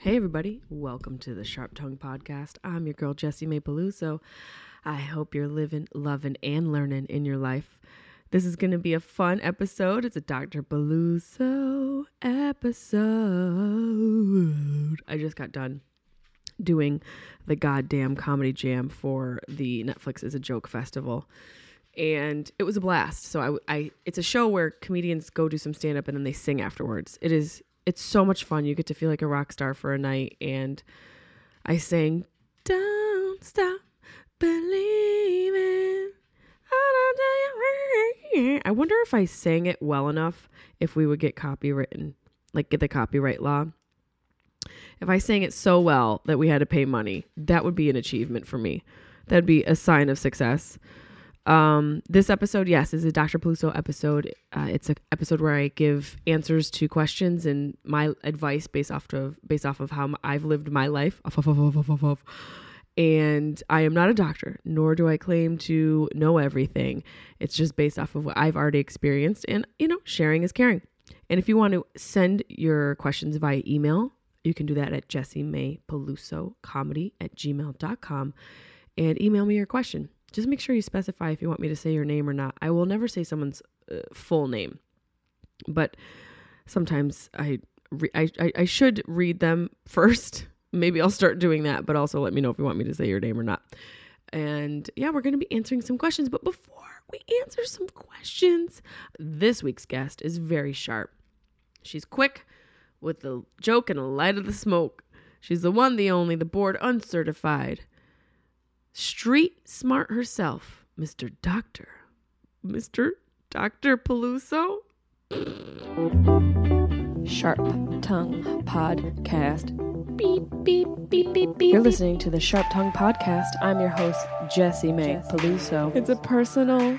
Hey, everybody, welcome to the Sharp Tongue Podcast. I'm your girl, Jessimae Peluso. I hope you're living, loving, and learning in your life. This is going to be a fun episode. It's a Dr. Peluso episode. I just got done doing the goddamn comedy jam for the Netflix is a Joke Festival. And it was a blast. So I, I it's a show where comedians go do some stand up and then they sing afterwards. It is it's so much fun. You get to feel like a rock star for a night. And I sang, Don't Stop Believing. I wonder if I sang it well enough if we would get copywritten, like get the copyright law. If I sang it so well that we had to pay money, that would be an achievement for me. That'd be a sign of success. Um, this episode, yes, is a Dr. Peluso episode. Uh, it's an episode where I give answers to questions and my advice based off of based off of how I've lived my life. And I am not a doctor, nor do I claim to know everything. It's just based off of what I've already experienced, and you know, sharing is caring. And if you want to send your questions via email, you can do that at Jessimae Peluso Comedy at gmail.com and email me your question just make sure you specify if you want me to say your name or not. I will never say someone's uh, full name, but sometimes I, re- I, I I should read them first. Maybe I'll start doing that, but also let me know if you want me to say your name or not. And yeah, we're going to be answering some questions. But before we answer some questions, this week's guest is very sharp. She's quick with the joke and a light of the smoke. She's the one, the only, the board uncertified. Street smart herself, Mr. Doctor. Mr. Dr. Peluso? Sharp Tongue Podcast. Beep, beep, beep, beep, beep. You're listening to the Sharp Tongue Podcast. I'm your host, Jessimae Peluso. It's a personal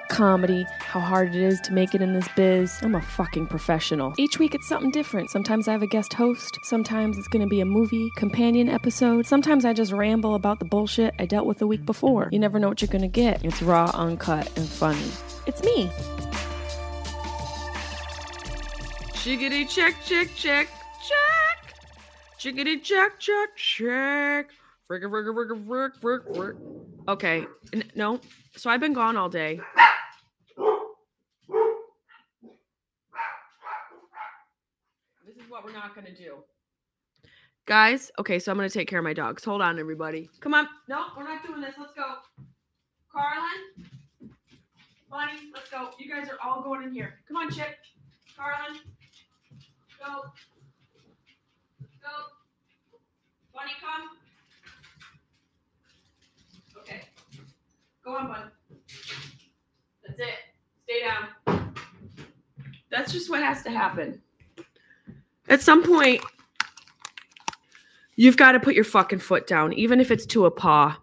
comedy, how hard it is to make it in this biz. I'm a fucking professional. Each week it's something different. Sometimes I have a guest host, sometimes it's gonna be a movie companion episode, sometimes I just ramble about the bullshit I dealt with the week before. You never know what you're gonna get. It's raw, uncut, and funny. It's me. Chickadee check, check, check, check. Chickadee check, check, check. Frick, frick, frick, frick, frick, frick. Okay, N- no. So I've been gone all day. This is what we're not gonna do. Guys, okay, so I'm gonna take care of my dogs. Hold on, everybody. Come on. No, we're not doing this. Let's go. Carlin, Bunny, let's go. You guys are all going in here. Come on, Chip. Carlin, go. Go. Bunny, come. Okay. Go on, Bunny. That's it. Stay down. That's just what has to happen. At some point, You've got to put your fucking foot down, even if it's to a paw.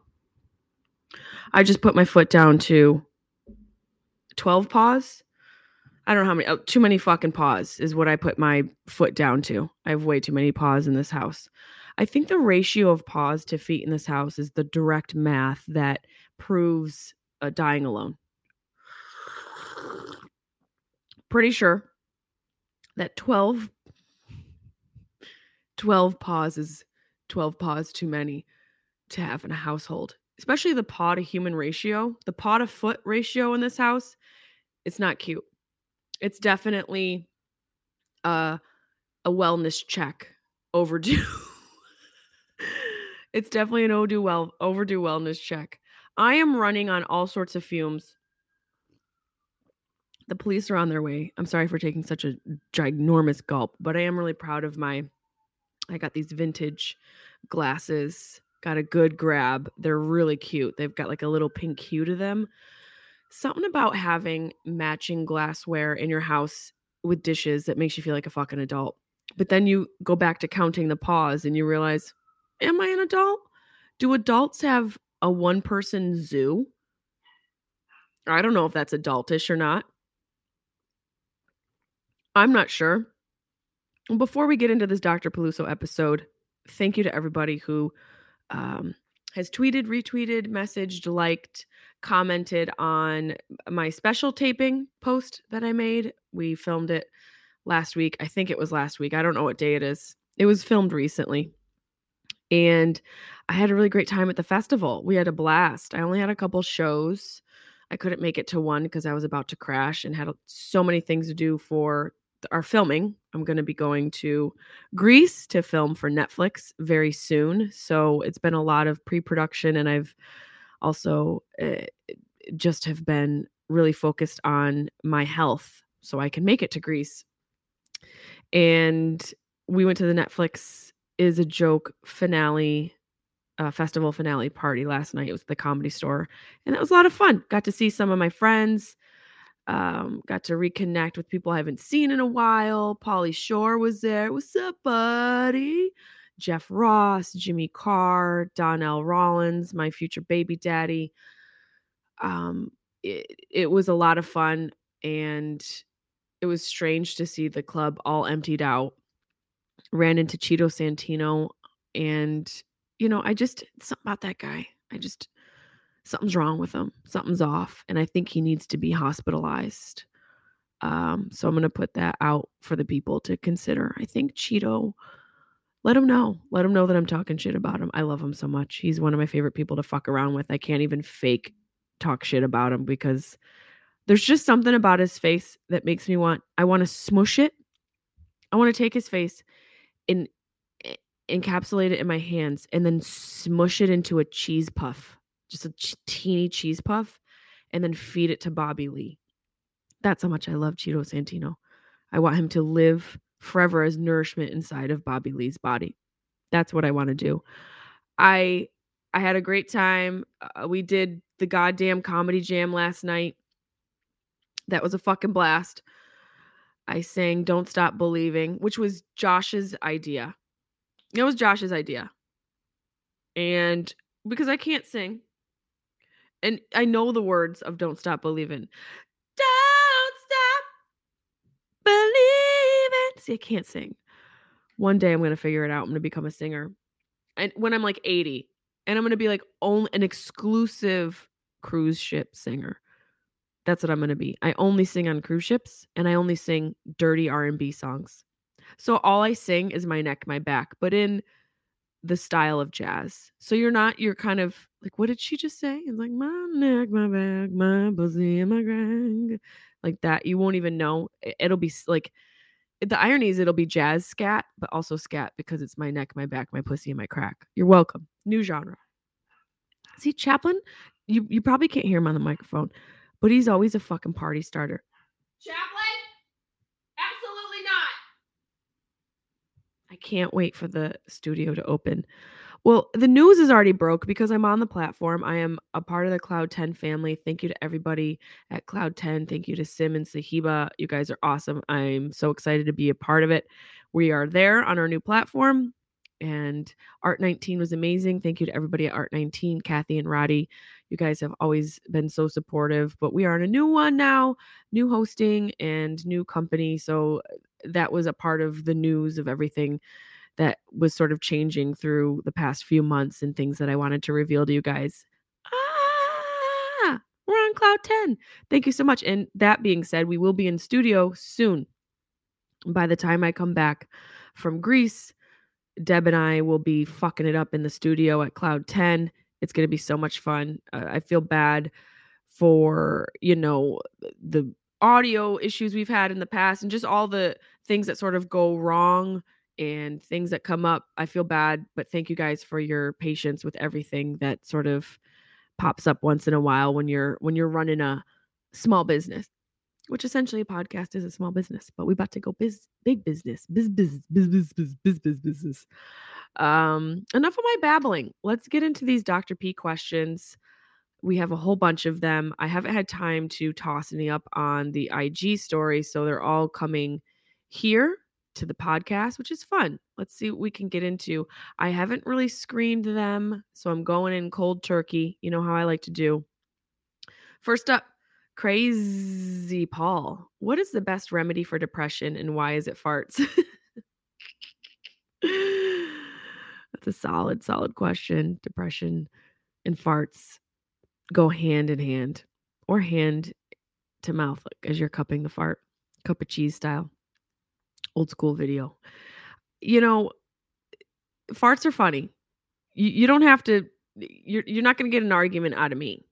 I just put my foot down to 12 paws. I don't know how many, oh, too many fucking paws is what I put my foot down to. I have way too many paws in this house. I think the ratio of paws to feet in this house is the direct math that proves uh, dying alone. Pretty sure that 12, 12 paws is 12 paws too many to have in a household, especially the paw to human ratio. The paw to foot ratio in this house, it's not cute. It's definitely uh, a wellness check overdue. it's definitely an overdue well overdue wellness check. I am running on all sorts of fumes. The police are on their way. I'm sorry for taking such a ginormous gulp, but I am really proud of my I got these vintage glasses. Got a good grab. They're really cute. They've got like a little pink hue to them. Something about having matching glassware in your house with dishes that makes you feel like a fucking adult. But then you go back to counting the paws and you realize, am I an adult? Do adults have a one person zoo? I don't know if that's adultish or not. I'm not sure. Before we get into this Dr. Peluso episode, thank you to everybody who um, has tweeted, retweeted, messaged, liked, commented on my special taping post that I made. We filmed it last week. I think it was last week. I don't know what day it is. It was filmed recently. And I had a really great time at the festival. We had a blast. I only had a couple shows. I couldn't make it to one because I was about to crash and had so many things to do for our filming. I'm going to be going to Greece to film for Netflix very soon. So it's been a lot of pre production, and I've also uh, just have been really focused on my health so I can make it to Greece. And we went to the Netflix is a joke finale uh, festival finale party last night. It was the comedy store, and it was a lot of fun. Got to see some of my friends. Um, got to reconnect with people I haven't seen in a while. Pauly Shore was there. What's up, buddy? Jeff Ross, Jimmy Carr, Donnell Rawlings, my future baby daddy. Um, it, it was a lot of fun, and it was strange to see the club all emptied out. Ran into Cheeto Santino, and you know, I just something about that guy. I just something's wrong with him. Something's off. And I think he needs to be hospitalized. Um, so I'm going to put that out for the people to consider. I think Cheeto, let him know. Let him know that I'm talking shit about him. I love him so much. He's one of my favorite people to fuck around with. I can't even fake talk shit about him because there's just something about his face that makes me want, I want to smush it. I want to take his face and encapsulate it in my hands and then smush it into a cheese puff just a teeny cheese puff, and then feed it to Bobby Lee. That's how much I love Cheeto Santino. I want him to live forever as nourishment inside of Bobby Lee's body. That's what I want to do. I I had a great time. Uh, we did the goddamn comedy jam last night. That was a fucking blast. I sang Don't Stop Believing, which was Josh's idea. It was Josh's idea. And because I can't sing, and I know the words of Don't Stop Believing. Don't stop believing. See, I can't sing. One day I'm going to figure it out. I'm going to become a singer. And when I'm like 80, and I'm going to be like only an exclusive cruise ship singer. That's what I'm going to be. I only sing on cruise ships and I only sing dirty R&B songs. So all I sing is my neck, my back, but in the style of jazz. So you're not, you're kind of like, what did she just say? It's like, my neck, my back, my pussy, and my crack. Like that. You won't even know. It'll be like, the irony is it'll be jazz scat, but also scat because it's my neck, my back, my pussy, and my crack. You're welcome. New genre. See, Chaplin, you, you probably can't hear him on the microphone, but he's always a fucking party starter. Chaplin? I can't wait for the studio to open. Well, the news is already broke because I'm on the platform. I am a part of the Cloud 10 family. Thank you to everybody at Cloud 10. Thank you to Sim and Sahiba. You guys are awesome. I'm so excited to be a part of it. We are there on our new platform. And Art 19 was amazing. Thank you to everybody at Art 19, Kathy and Roddy. You guys have always been so supportive, but we are on a new one now, new hosting and new company. So that was a part of the news of everything that was sort of changing through the past few months and things that I wanted to reveal to you guys. Ah, we're on cloud 10. Thank you so much. And that being said, we will be in studio soon. By the time I come back from Greece, Deb and I will be fucking it up in the studio at Cloud 10. It's going to be so much fun. Uh, I feel bad for, you know, the audio issues we've had in the past and just all the things that sort of go wrong and things that come up. I feel bad, but thank you guys for your patience with everything that sort of pops up once in a while when you're when you're running a small business, which essentially a podcast is a small business, but we about to go biz big business, biz biz biz biz biz biz biz business. Um, enough of my babbling. Let's get into these Dr. P questions. We have a whole bunch of them. I haven't had time to toss any up on the IG story, so they're all coming here to the podcast, which is fun. Let's see what we can get into. I haven't really screened them, so I'm going in cold turkey. You know how I like to do. First up, Crazy Paul. What is the best remedy for depression and why is it farts? That's a solid, solid question. Depression and farts go hand in hand or hand to mouth like as you're cupping the fart, cup of cheese style old school video. You know, farts are funny. You, you don't have to. You're you're not going to get an argument out of me.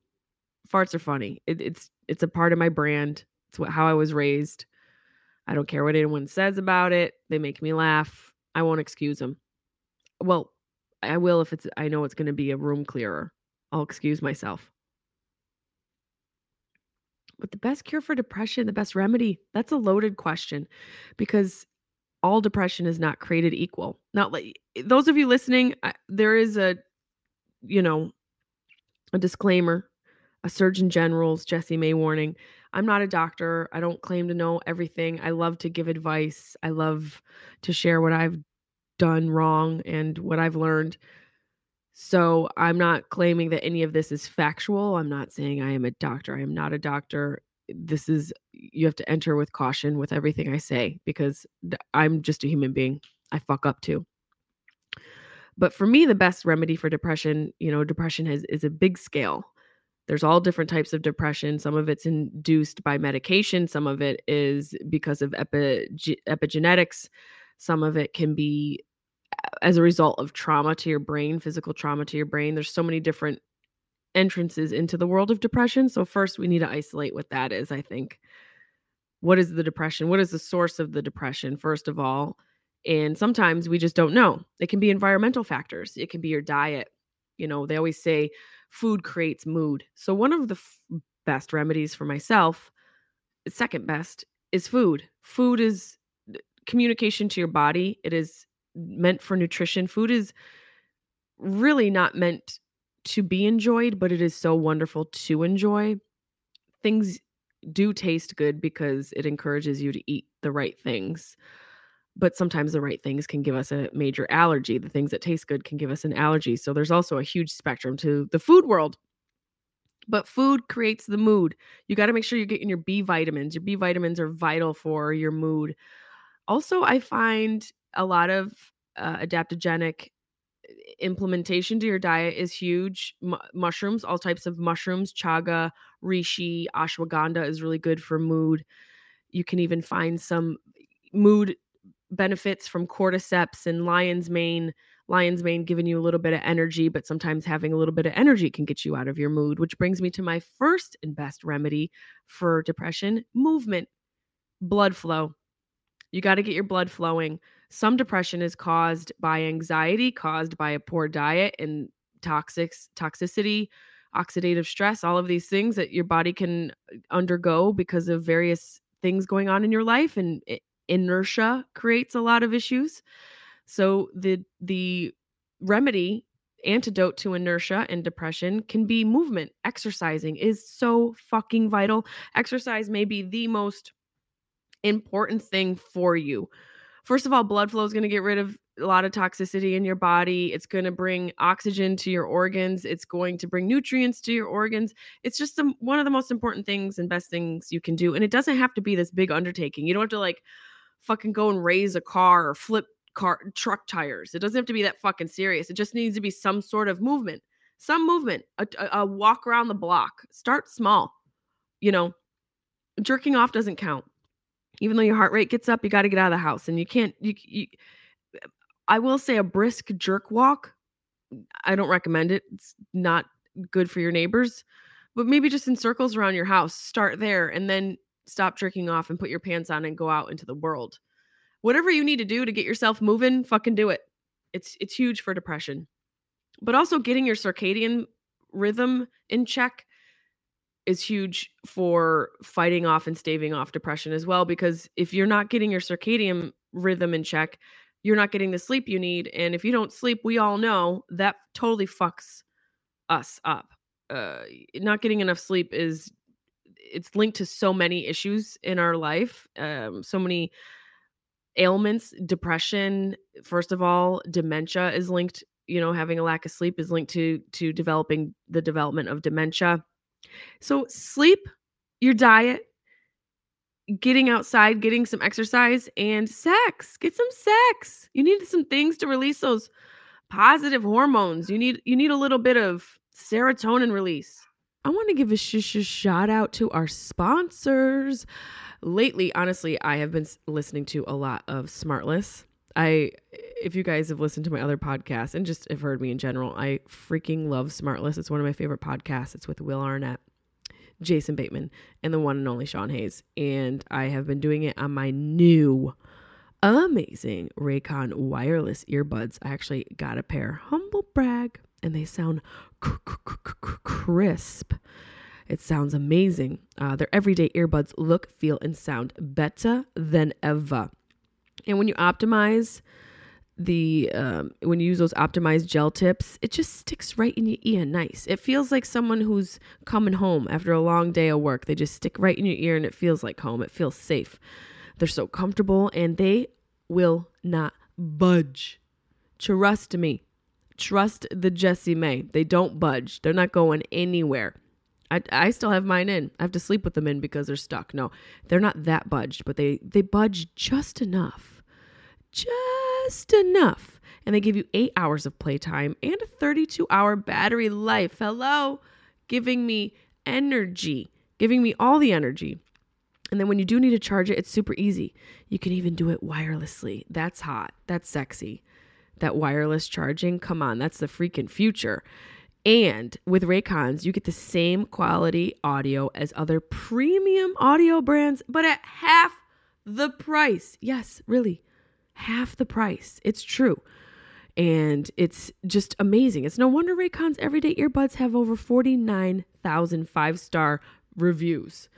Farts are funny. It, it's it's a part of my brand. It's what how I was raised. I don't care what anyone says about it. They make me laugh. I won't excuse them. Well, I will if it's I know it's going to be a room clearer. I'll excuse myself. But the best cure for depression, the best remedy, that's a loaded question because all depression is not created equal. Now, like eh, those of you listening, there is a, you know, a disclaimer, a Surgeon General's Jessimae warning. I'm not a doctor. I don't claim to know everything. I love to give advice. I love to share what I've done wrong and what I've learned. So I'm not claiming that any of this is factual. I'm not saying I am a doctor. I am not a doctor. This is, you have to enter with caution with everything I say because I'm just a human being. I fuck up too. But for me, the best remedy for depression, you know, depression has, is a big scale. There's all different types of depression. Some of it's induced by medication, some of it is because of epi- epigenetics, some of it can be as a result of trauma to your brain, physical trauma to your brain. There's so many different entrances into the world of depression. So first we need to isolate what that is, I think. What is the depression? What is the source of the depression first of all? And sometimes we just don't know. It can be environmental factors. It can be your diet. You know, they always say food creates mood. So one of the f- best remedies for myself, second best, is food. Food is communication to your body. It is meant for nutrition. Food is really not meant to be enjoyed, but it is so wonderful to enjoy. Things do taste good because it encourages you to eat the right things. But sometimes the right things can give us a major allergy. The things that taste good can give us an allergy. So there's also a huge spectrum to the food world. But food creates the mood. You got to make sure you're getting your B vitamins. Your B vitamins are vital for your mood. Also, I find a lot of uh, adaptogenic eh, implementation to your diet is huge. M- mushrooms, all types of mushrooms, chaga, reishi, ashwagandha is really good for mood. You can even find some mood benefits from cordyceps and lion's mane. Lion's mane giving you a little bit of energy, but sometimes having a little bit of energy can get you out of your mood, which brings me to my first and best remedy for depression movement, blood flow. You got to get your blood flowing. Some depression is caused by anxiety, caused by a poor diet and toxic toxicity, oxidative stress, all of these things that your body can uh, undergo because of various things going on in your life and inertia creates a lot of issues. So the the remedy antidote to inertia and depression can be movement. Exercising is so fucking vital. Exercise may be the most important thing for you first of all, blood flow is going to get rid of a lot of toxicity in your body. It's going to bring oxygen to your organs. It's going to bring nutrients to your organs. It's just the, one of the most important things and best things you can do. And it doesn't have to be this big undertaking. You don't have to like fucking go and raise a car or flip car truck tires. It doesn't have to be that fucking serious. It just needs to be some sort of movement. Some movement, a, a, a walk around the block. Start small. You know, jerking off doesn't count. Even though your heart rate gets up, you got to get out of the house and you can't you, you I will say a brisk jerk walk. I don't recommend it. It's not good for your neighbors. But maybe just in circles around your house, start there and then stop jerking off and put your pants on and go out into the world. Whatever you need to do to get yourself moving, fucking do it. It's it's huge for depression. But also getting your circadian rhythm in check is huge for fighting off and staving off depression as well because if you're not getting your circadian rhythm in check, you're not getting the sleep you need and if you don't sleep, we all know that totally fucks us up. Uh not getting enough sleep is it's linked to so many issues in our life, um, so many ailments, depression. First of all, dementia is linked. You know, having a lack of sleep is linked to to developing the development of dementia. So sleep, your diet, getting outside, getting some exercise, and sex. Get some sex. You need some things to release those positive hormones. You need you need a little bit of serotonin release. I want to give a sh- sh- shout out to our sponsors. Lately, honestly, I have been listening to a lot of Smartless. I, if you guys have listened to my other podcasts and just have heard me in general, I freaking love Smartless. It's one of my favorite podcasts. It's with Will Arnett, Jason Bateman, and the one and only Sean Hayes. And I have been doing it on my new amazing Raycon wireless earbuds. I actually got a pair. Humble brag. And they sound crisp. It sounds amazing. Uh, their everyday earbuds look, feel, and sound better than ever. And when you optimize the um, when you use those optimized gel tips, it just sticks right in your ear, nice. It feels like someone who's coming home after a long day of work. They just stick right in your ear, and it feels like home. It feels safe. They're so comfortable, and they will not budge. Trust me. Trust the Jessimae. They don't budge. They're not going anywhere. I, I still have mine in. I have to sleep with them in because they're stuck. No, they're not that budged, but they they budge just enough. Just enough. And they give you 8 hours of playtime and a 32-hour battery life. Hello, giving me energy, giving me all the energy. And then when you do need to charge it, it's super easy. You can even do it wirelessly. That's hot. That's sexy that wireless charging. Come on, that's the freaking future. And with Raycons, you get the same quality audio as other premium audio brands, but at half the price. Yes, really, half the price. It's true. And it's just amazing. It's no wonder Raycon's everyday earbuds have over 49,000 five star reviews.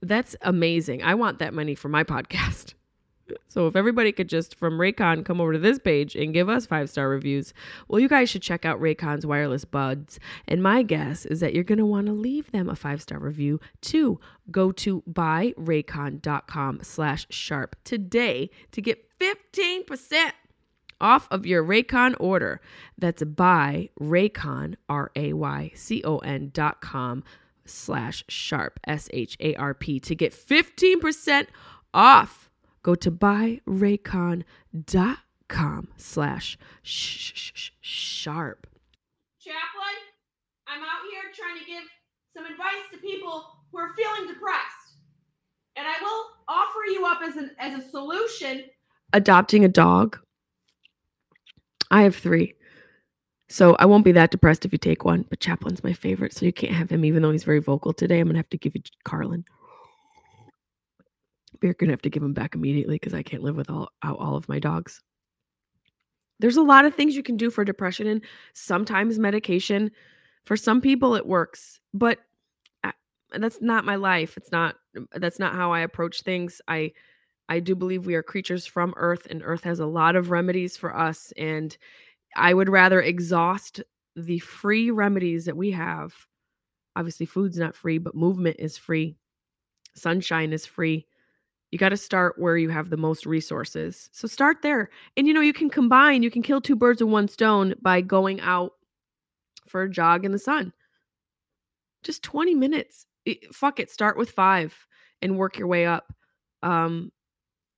That's amazing. I want that many for my podcast. So if everybody could just from Raycon come over to this page and give us five star reviews, well, you guys should check out Raycon's wireless buds. And my guess is that you're going to want to leave them a five star review too. Go to buyraycon.com slash sharp today to get 15% off of your Raycon order. That's buy Raycon, R A Y C O N dot com slash sharp, S H A R P, to get 15% off go to buyraycon.com slash sharp. Chaplin, I'm out here trying to give some advice to people who are feeling depressed. And I will offer you up as an as a solution. Adopting a dog. I have three. So I won't be that depressed if you take one, but Chaplin's my favorite, so you can't have him, even though he's very vocal today. I'm gonna have to give you Carlin you're gonna have to give them back immediately because I can't live without all, all of my dogs. There's a lot of things you can do for depression, and sometimes medication. For some people, it works, but that's not my life. It's not. Mm, that's not how I approach things. I I do believe we are creatures from Earth, and Earth has a lot of remedies for us. And I would rather exhaust the free remedies that we have. Obviously, food's not free, but movement is free. Sunshine is free You got to start where you have the most resources. So start there. And you know, you can combine, you can kill two birds with one stone by going out for a jog in the sun. Just 20 minutes. It, fuck it, start with 5 and work your way up. Um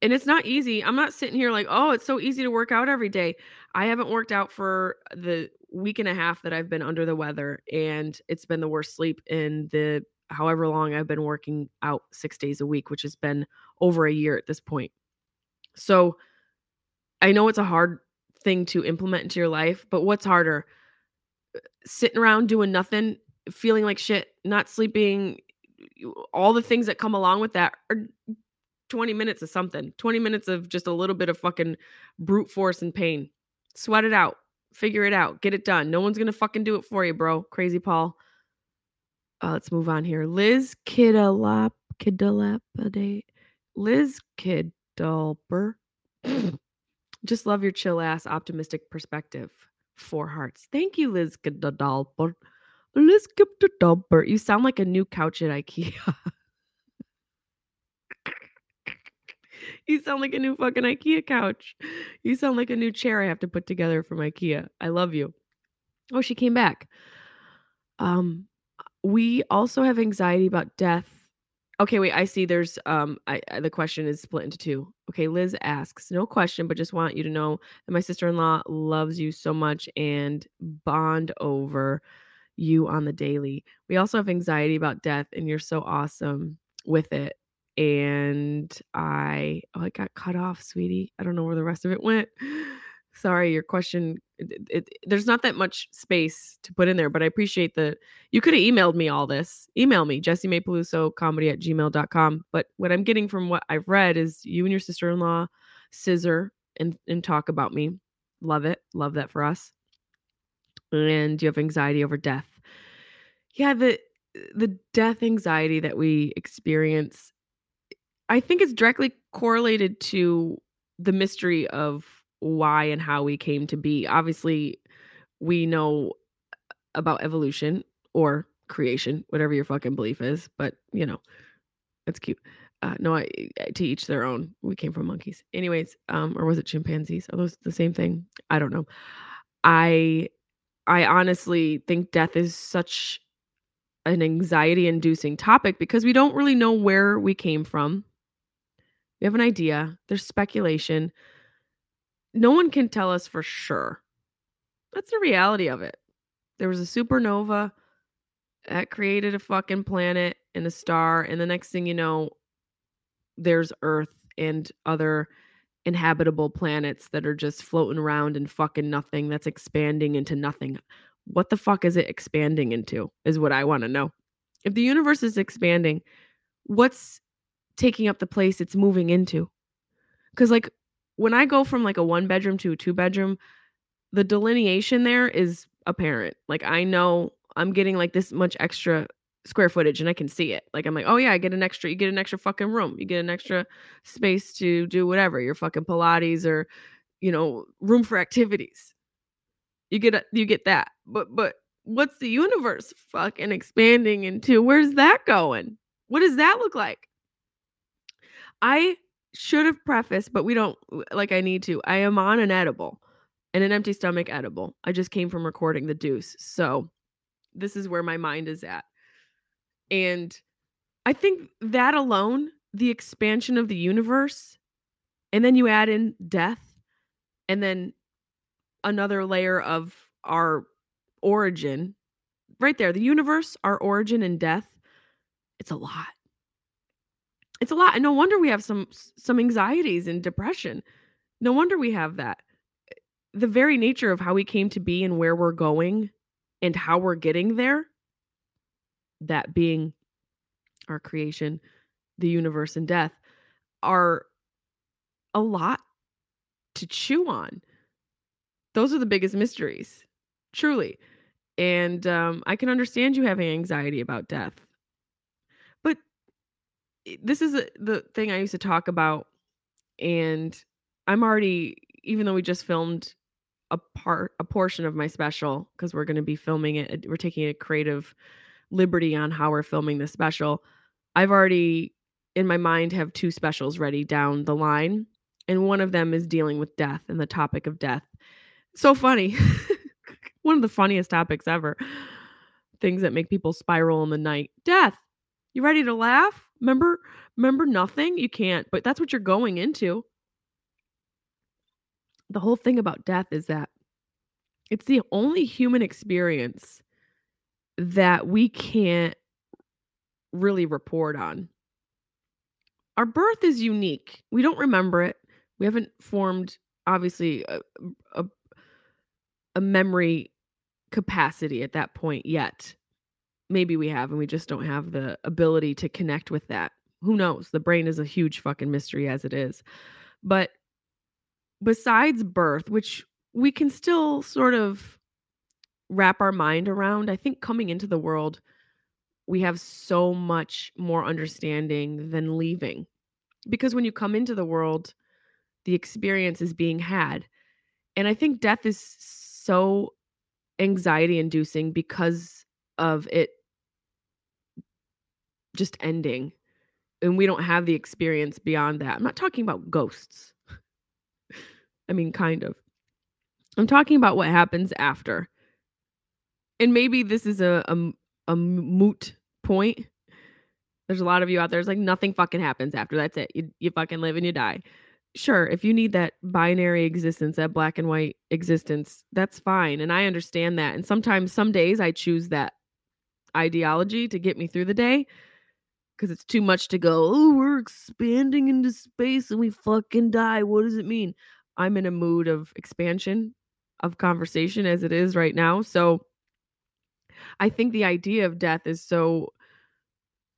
and it's not easy. I'm not sitting here like, "Oh, it's so easy to work out every day." I haven't worked out for the week and a half that I've been under the weather and it's been the worst sleep in the however long I've been working out 6 days a week, which has been over a year at this point. So I know it's a hard thing to implement into your life, but what's harder? Uh, sitting around doing nothing, feeling like shit, not sleeping, all the things that come along with that, or 20 minutes of something, 20 minutes of just a little bit of fucking brute force and pain. Sweat it out, figure it out, get it done. No one's gonna fucking do it for you, bro. Crazy Paul. Uh, let's move on here. Liz Kidalap Kidalapade. Liz Kidalper. Just love your chill ass optimistic perspective. Four hearts. Thank you, Liz Kidalper. Liz Kidalper. You sound like a new couch at IKEA. you sound like a new fucking IKEA couch. You sound like a new chair I have to put together from IKEA. I love you. Oh, she came back. Um, we also have anxiety about death. Okay, wait, I see there's um I, I the question is split into two. Okay, Liz asks, no question, but just want you to know that my sister-in-law loves you so much and bond over you on the daily. We also have anxiety about death and you're so awesome with it and I oh, I got cut off, sweetie. I don't know where the rest of it went. Sorry, your question. It, it, there's not that much space to put in there, but I appreciate the. You could have emailed me all this. Email me, Jessimae comedy at gmail.com. But what I'm getting from what I've read is you and your sister in law scissor and, and talk about me. Love it. Love that for us. And you have anxiety over death. Yeah, the the death anxiety that we experience I think it's directly correlated to the mystery of why and how we came to be. Obviously, we know about evolution or creation, whatever your fucking belief is, but you know, it's cute. Uh, no, I, to each their own. We came from monkeys, anyways. Um, or was it chimpanzees? Are those the same thing? I don't know. I, I honestly think death is such an anxiety-inducing topic because we don't really know where we came from. We have an idea, there's speculation. No one can tell us for sure. That's the reality of it. There was a supernova that created a fucking planet and a star, and the next thing you know, there's Earth and other inhabitable planets that are just floating around in fucking nothing that's expanding into nothing. What the fuck is it expanding into? Is what I want to know. If the universe is expanding, what's taking up the place it's moving into. Cuz like when I go from like a one bedroom to a two bedroom, the delineation there is apparent. Like I know I'm getting like this much extra square footage and I can see it. Like I'm like, "Oh yeah, I get an extra you get an extra fucking room. You get an extra space to do whatever, your fucking pilates or you know, room for activities." You get a, you get that. But but what's the universe fucking expanding into? Where's that going? What does that look like? I should have prefaced, but we don't like I need to. I am on an edible and an empty stomach edible. I just came from recording the deuce. So this is where my mind is at. And I think that alone, the expansion of the universe, and then you add in death, and then another layer of our origin, right there, the universe, our origin and death, it's a lot it's a lot and no wonder we have some some anxieties and depression. No wonder we have that. The very nature of how we came to be and where we're going and how we're getting there that being our creation the universe and death are a lot to chew on. Those are the biggest mysteries truly. And um, i can understand you having anxiety about death this is the thing I used to talk about, and I'm already, even though we just filmed a part, a portion of my special, because we're going to be filming it, we're taking a creative liberty on how we're filming the special. I've already in my mind have two specials ready down the line, and one of them is dealing with death and the topic of death. So funny. one of the funniest topics ever. Things that make people spiral in the night. Death. You ready to laugh? Remember remember nothing? You can't, but that's what you're going into. The whole thing about death is that it's the only human experience that we can't really report on. Our birth is unique. We don't remember it. We haven't formed, obviously, a, a, a memory capacity at that point yet. Maybe we have, and we just don't have the ability to connect with that. Who knows? The brain is a huge fucking mystery as it is. But besides birth, which we can still sort of wrap our mind around, I think coming into the world, we have so much more understanding than leaving. Because when you come into the world, the experience is being had. And I think death is so anxiety inducing because of it just ending. And we don't have the experience beyond that. I'm not talking about ghosts. I mean, kind of. I'm talking about what happens after. And maybe this is a, a, a moot point. There's a lot of you out there. It's like nothing fucking happens after. That's it. You, you fucking live and you die. Sure, if you need that binary existence, that black and white existence, that's fine. And I understand that. And sometimes, some days, I choose that ideology to get me through the day because it's too much to go, oh, we're expanding into space and we fucking die. What does it mean? I'm in a mood of expansion of conversation as it is right now. So I think the idea of death is so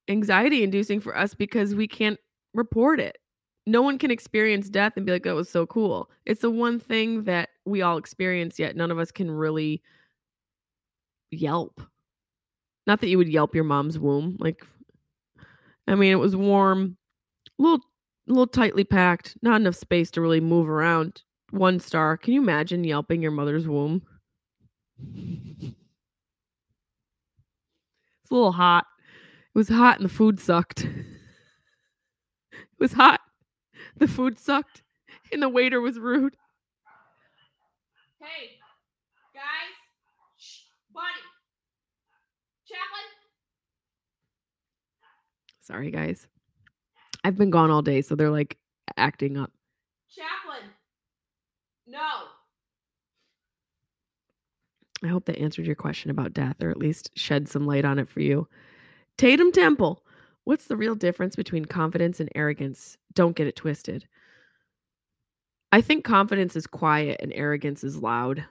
anxiety inducing for us because we can't report it. No one can experience death and be like, that was so cool. It's the one thing that we all experience, yet none of us can really yelp. Not that you would yelp your mom's womb. Like, I mean, it was warm, a little, a little tightly packed, not enough space to really move around. One star. Can you imagine yelping your mother's womb? It's a little hot. It was hot and the food sucked. it was hot. The food sucked and the waiter was rude. Hey, guys, shh, buddy, Chaplin. Sorry, guys. I've been gone all day, so they're like acting up. Chaplin. No. I hope that answered your question about death or at least shed some light on it for you. Tatum Temple. What's the real difference between confidence and arrogance? Don't get it twisted. I think confidence is quiet and arrogance is loud.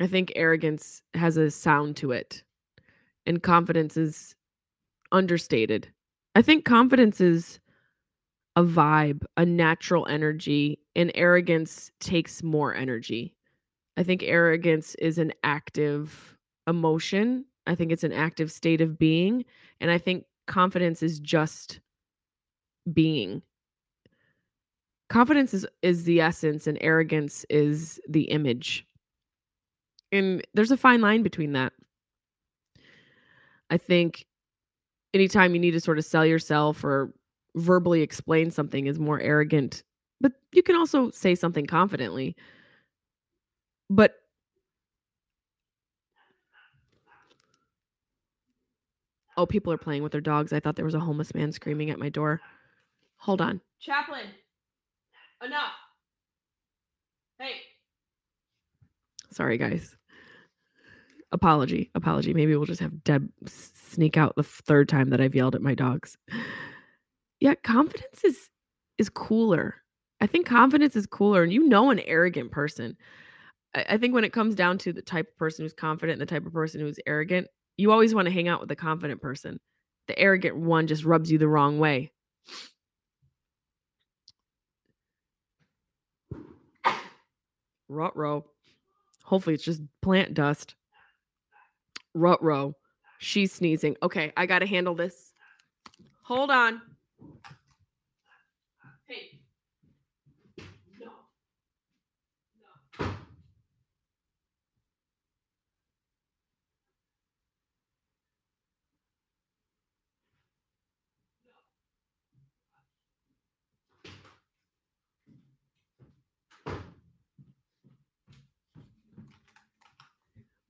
I think arrogance has a sound to it, and confidence is understated. I think confidence is a vibe, a natural energy, and arrogance takes more energy. I think arrogance is an active emotion. I think it's an active state of being. And I think confidence is just being. Confidence is, is the essence, and arrogance is the image. And there's a fine line between that. I think anytime you need to sort of sell yourself or verbally explain something is more arrogant, but you can also say something confidently. But Oh, people are playing with their dogs. I thought there was a homeless man screaming at my door. Hold on. Chaplin. Enough. Hey. Sorry, guys. Apology. Apology. Maybe we'll just have Deb sneak out the third time that I've yelled at my dogs. Yeah, confidence is is cooler. I think confidence is cooler, and you know an arrogant person. I, I think when it comes down to the type of person who's confident and the type of person who's arrogant, you always want to hang out with the confident person. The arrogant one just rubs you the wrong way. Rut row. Hopefully it's just plant dust. Rut row. She's sneezing. Okay, I got to handle this. Hold on.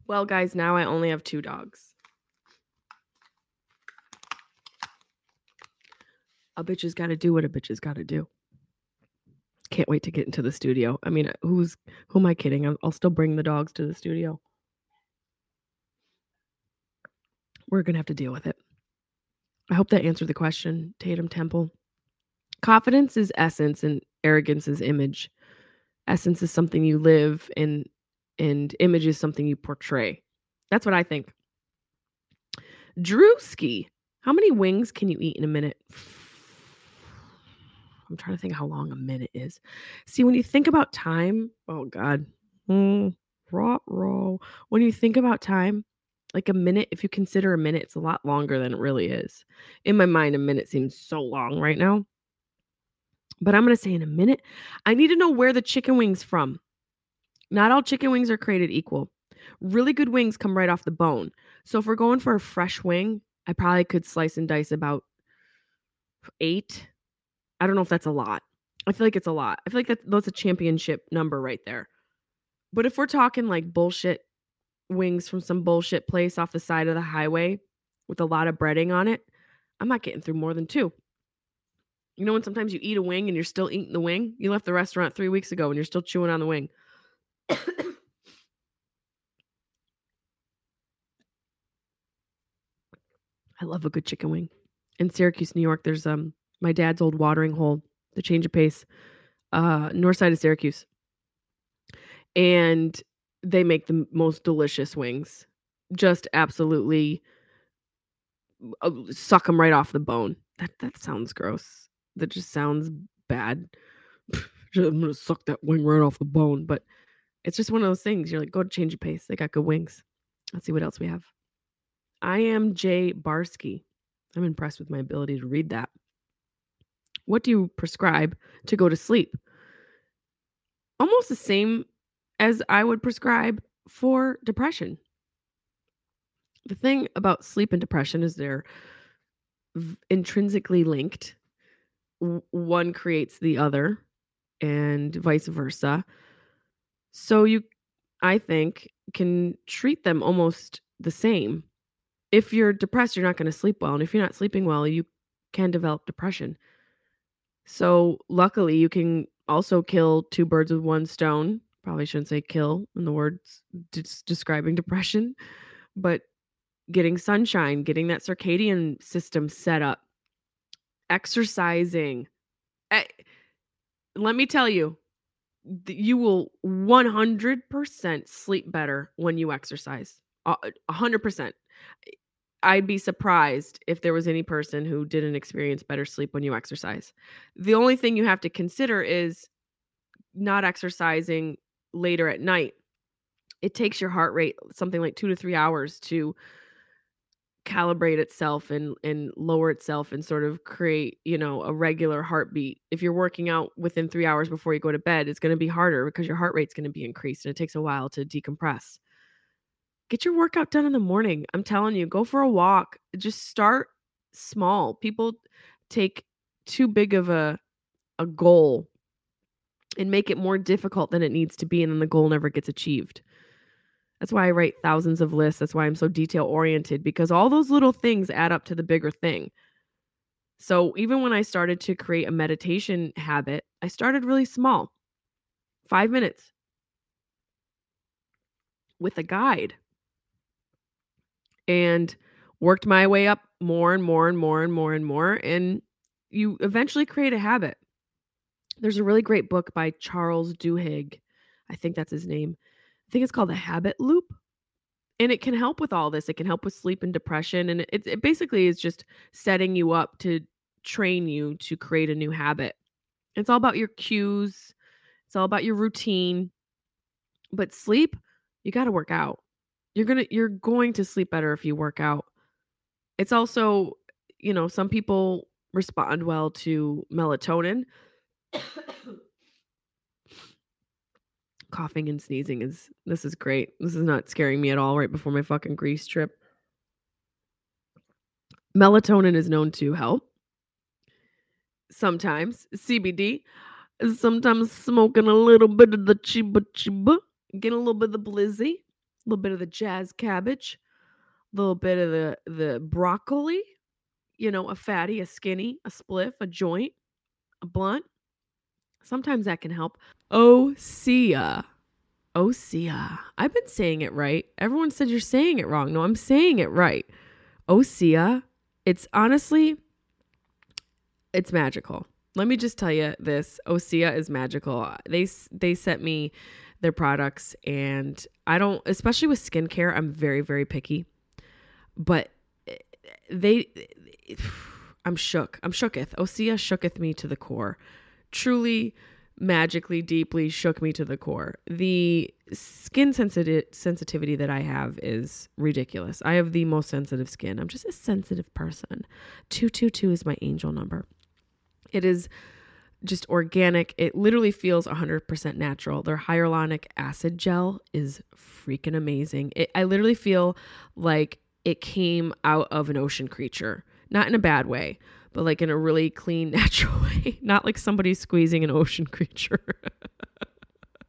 Well, guys, now I only have two dogs. A bitch has got to do what a bitch has got to do. Can't wait to get into the studio. I mean, uh, who's who am I kidding? I'll, I'll still bring the dogs to the studio. We're gonna have to deal with it. I hope that answered the question, Tatum Temple. Confidence is essence and arrogance is image. Essence is something you live and and image is something you portray. That's what I think. Drewski, how many wings can you eat in a minute? I'm trying to think how long a minute is. See, when you think about time, oh God, mm, raw, raw. When you think about time, like a minute, if you consider a minute, it's a lot longer than it really is. In my mind, a minute seems so long right now. But I'm going to say in a minute, I need to know where the chicken wings from. Not all chicken wings are created equal. Really good wings come right off the bone. So if we're going for a fresh wing, I probably could slice and dice about eight. I don't know if that's a lot. I feel like it's a lot. I feel like that, that's a championship number right there. But if we're talking like bullshit wings from some bullshit place off the side of the highway with a lot of breading on it, I'm not getting through more than two. You know, when sometimes you eat a wing and you're still eating the wing? You left the restaurant three weeks ago and you're still chewing on the wing. I love a good chicken wing. In Syracuse, New York, there's um my dad's old watering hole, the change of pace, uh, north side of Syracuse. And they make the most delicious wings. Just absolutely uh, suck them right off the bone. That that sounds gross. That just sounds bad. I'm gonna suck that wing right off the bone, but it's just one of those things. You're like, go to change of pace. They got good wings. Let's see what else we have. I am Jay Barsky. I'm impressed with my ability to read that. What do you prescribe to go to sleep? Almost the same as I would prescribe for depression. The thing about sleep and depression is they're intrinsically linked. One creates the other, and vice versa. So you, I think, can treat them almost the same. If you're depressed, you're not going to sleep well. And if you're not sleeping well, you can develop depression. So luckily, you can also kill two birds with one stone. Probably shouldn't say kill in the words describing depression, but getting sunshine, getting that circadian system set up, exercising. I, eh, let me tell you, you will 100% sleep better when you exercise. Uh, a 100%. I'd be surprised if there was any person who didn't experience better sleep when you exercise. The only thing you have to consider is not exercising later at night. It takes your heart rate something like 2 to 3 hours to calibrate itself and and lower itself and sort of create you know a regular heartbeat. If you're working out within three hours before you go to bed it's going to be harder because your heart rate's going to be increased and it takes a while to decompress. Get your workout done in the morning. I'm telling you go for a walk. Just start small. People take too big of a a goal and make it more difficult than it needs to be and then the goal never gets achieved that's why I write thousands of lists. That's why I'm so detail oriented because all those little things add up to the bigger thing. So even when I started to create a meditation habit, I started really small five minutes with a guide and worked my way up more and more and more and more and more. And you eventually create a habit. There's a really great book by Charles Duhigg. I think that's his name I think it's called the habit loop. And it can help with all this. It can help with sleep and depression. And it, it basically is just setting you up to train you to create a new habit. It's all about your cues, it's all about your routine. But sleep, you got to work out. You're going to you're going to sleep better if you work out. It's also, you know, some people respond well to melatonin coughing and sneezing is this is great. This is not scaring me at all right before my fucking Greece trip. Melatonin is known to help. Sometimes CBD, sometimes smoking a little bit of the chiba chiba, getting a little bit of the blizzy. A little bit of the jazz cabbage, a little bit of the the broccoli, you know, a fatty, a skinny, a spliff, a joint, a blunt. Sometimes that can help. Osea. Osea. I've been saying it right. Everyone said you're saying it wrong. No, I'm saying it right. Osea. It's honestly, it's magical. Let me just tell you this. Osea is magical. They they sent me their products and I don't especially with skincare, I'm very very picky. But eh, they I'm shook. I'm shooketh. Osea shooketh me to the core. Truly magically deeply shook me to the core. The skin sensitive sensitivity that I have is ridiculous. I have the most sensitive skin. I'm just a sensitive person. 222 is my angel number. It is just organic. It literally feels 100% natural. Their hyaluronic acid gel is freaking amazing. It, I literally feel like it came out of an ocean creature, not in a bad way, but like in a really clean, natural way, not like somebody squeezing an ocean creature.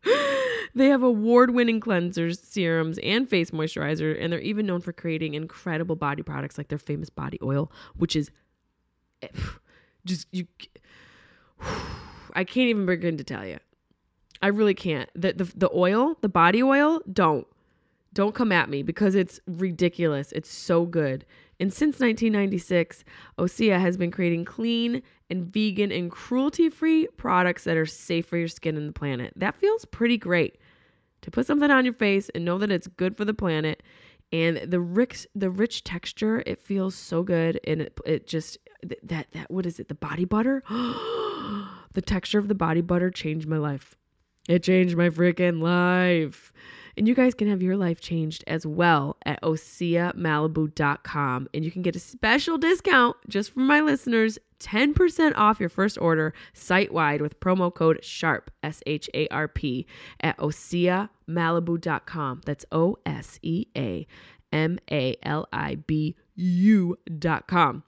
they have award winning cleansers, serums, and face moisturizer, and they're even known for creating incredible body products like their famous body oil, which is eh, just, you. I can't even begin to tell you. I really can't. The, the the oil, the body oil, don't. Don't come at me because it's ridiculous. It's so good. And since 1996, Osea has been creating clean and vegan and cruelty free products that are safe for your skin and the planet. That feels pretty great to put something on your face and know that it's good for the planet. And the rich, the rich texture, it feels so good. And it, it just, that, that, what is it? The body butter? the texture of the body butter changed my life. It changed my freaking life. And you guys can have your life changed as well at oseamalibu.com. And you can get a special discount just for my listeners 10% off your first order site wide with promo code SHARP, S H A R P, at oseamalibu.com. That's O S E A M A L I B U.com.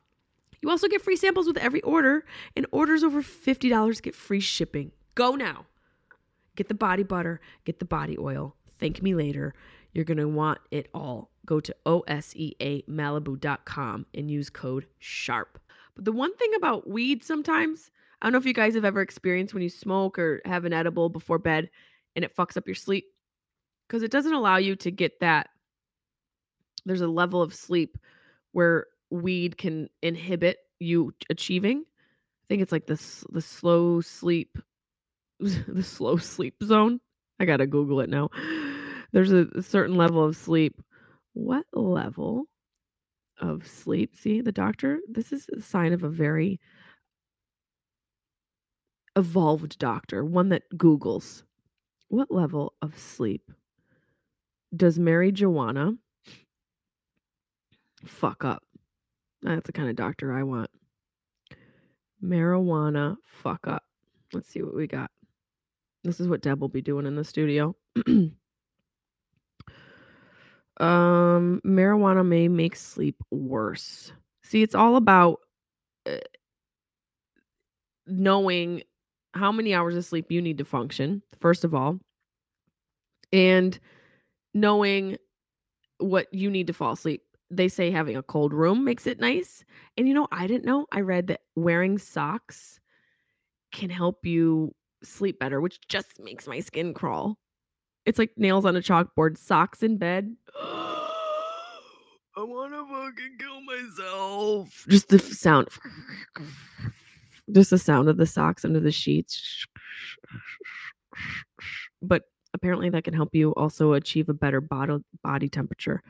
You also get free samples with every order, and orders over $50 get free shipping. Go now. Get the body butter, get the body oil Thank me later. You're going to want it all. Go to oseamalibu.com and use code SHARP. But the one thing about weed sometimes, I don't know if you guys have ever experienced when you smoke or have an edible before bed and it fucks up your sleep because it doesn't allow you to get that. There's a level of sleep where weed can inhibit you achieving. I think it's like this the slow sleep the slow sleep zone. I got to Google it now. There's a, certain level of sleep. What level of sleep? See, the doctor, this is a sign of a very evolved doctor, one that Googles. What level of sleep does Mary Joanna fuck up? That's the kind of doctor I want. Marijuana fuck up. Let's see what we got. This is what Deb will be doing in the studio. um, marijuana may make sleep worse. See, it's all about uh, knowing how many hours of sleep you need to function, first of all, and knowing what you need to fall asleep. They say having a cold room makes it nice. And you know, I didn't know. I read that wearing socks can help you sleep better, which just makes my skin crawl. It's like nails on a chalkboard, socks in bed. I want to fucking kill myself. Just the sound. Just the sound of the socks under the sheets. But apparently that can help you also achieve a better body body temperature.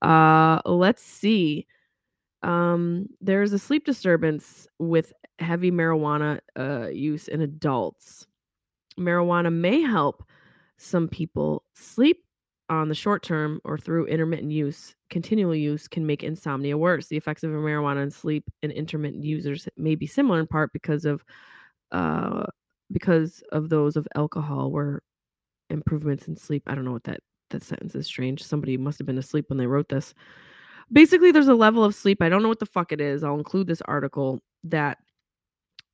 Uh let's see. Um there's a sleep disturbance with heavy marijuana uh, use in adults. Marijuana may help some people sleep on the short term or through intermittent use. Continual use can make insomnia worse. The effects of marijuana on sleep in intermittent users may be similar in part because of uh, because of those of alcohol where improvements in sleep. I don't know what that that sentence is strange. Somebody must have been asleep when they wrote this. Basically, there's a level of sleep. I don't know what the fuck it is. I'll include this article that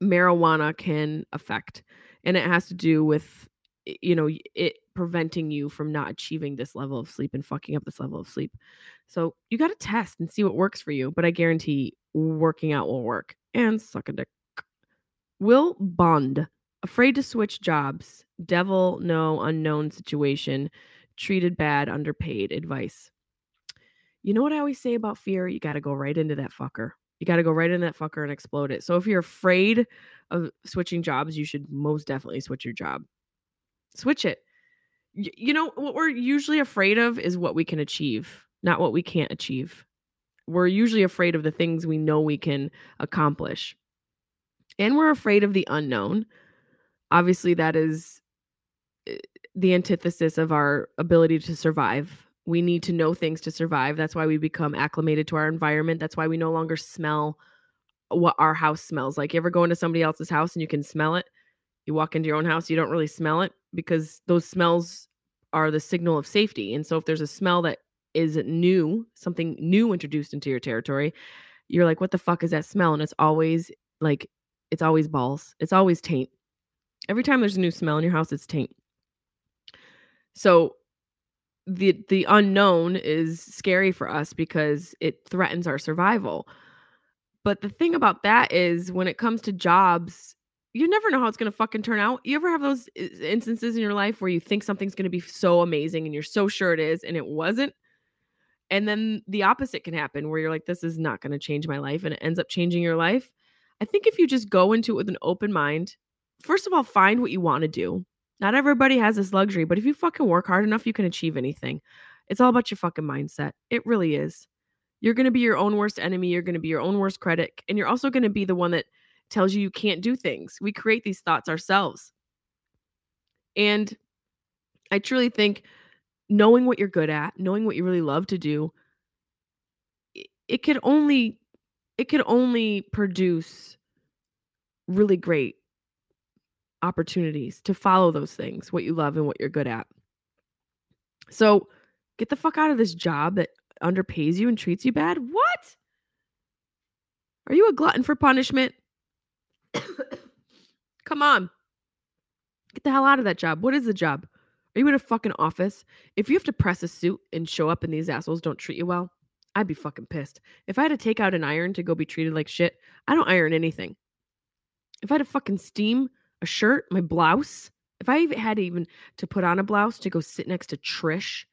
marijuana can affect. And it has to do with you know, it preventing you from not achieving this level of sleep and fucking up this level of sleep. So you got to test and see what works for you. But I guarantee working out will work and suck a dick. Will Bond, afraid to switch jobs, devil no unknown situation, treated bad, underpaid, advice. You know what I always say about fear? You got to go right into that fucker. You got to go right into that fucker and explode it. So if you're afraid of switching jobs, you should most definitely switch your job. Switch it. Y- You know, what we're usually afraid of is what we can achieve, not what we can't achieve. We're usually afraid of the things we know we can accomplish. And we're afraid of the unknown. Obviously, that is eh, the antithesis of our ability to survive. We need to know things to survive. That's why we become acclimated to our environment. That's why we no longer smell what our house smells like. You ever go into somebody else's house and you can smell it? You walk into your own house, you don't really smell it because those smells are the signal of safety. And so if there's a smell that is new, something new introduced into your territory, you're like, what the fuck is that smell? And it's always like, it's always balls. It's always taint. Every time there's a new smell in your house, it's taint. So the the unknown is scary for us because it threatens our survival. But the thing about that is when it comes to jobs, you never know how it's going to fucking turn out. You ever have those uh, instances in your life where you think something's going to be so amazing and you're so sure it is and it wasn't? And then the opposite can happen where you're like, this is not going to change my life and it ends up changing your life. I think if you just go into it with an open mind, first of all, find what you want to do. Not everybody has this luxury, but if you fucking work hard enough, you can achieve anything. It's all about your fucking mindset. It really is. You're going to be your own worst enemy. You're going to be your own worst critic. And you're also going to be the one that tells you you can't do things. We create these thoughts ourselves. And I truly think knowing what you're good at, knowing what you really love to do, it, could only it could only produce really great opportunities to follow those things, what you love and what you're good at. So get the fuck out of this job that underpays you and treats you bad. What? Are you a glutton for punishment? Come on. Get the hell out of that job. What is the job? Are you in a fucking office? If you have to press a suit and show up and these assholes don't treat you well, I'd be fucking pissed. If I had to take out an iron to go be treated like shit, I don't iron anything. If I had to fucking steam a shirt, my blouse, if I had even to put on a blouse to go sit next to Trish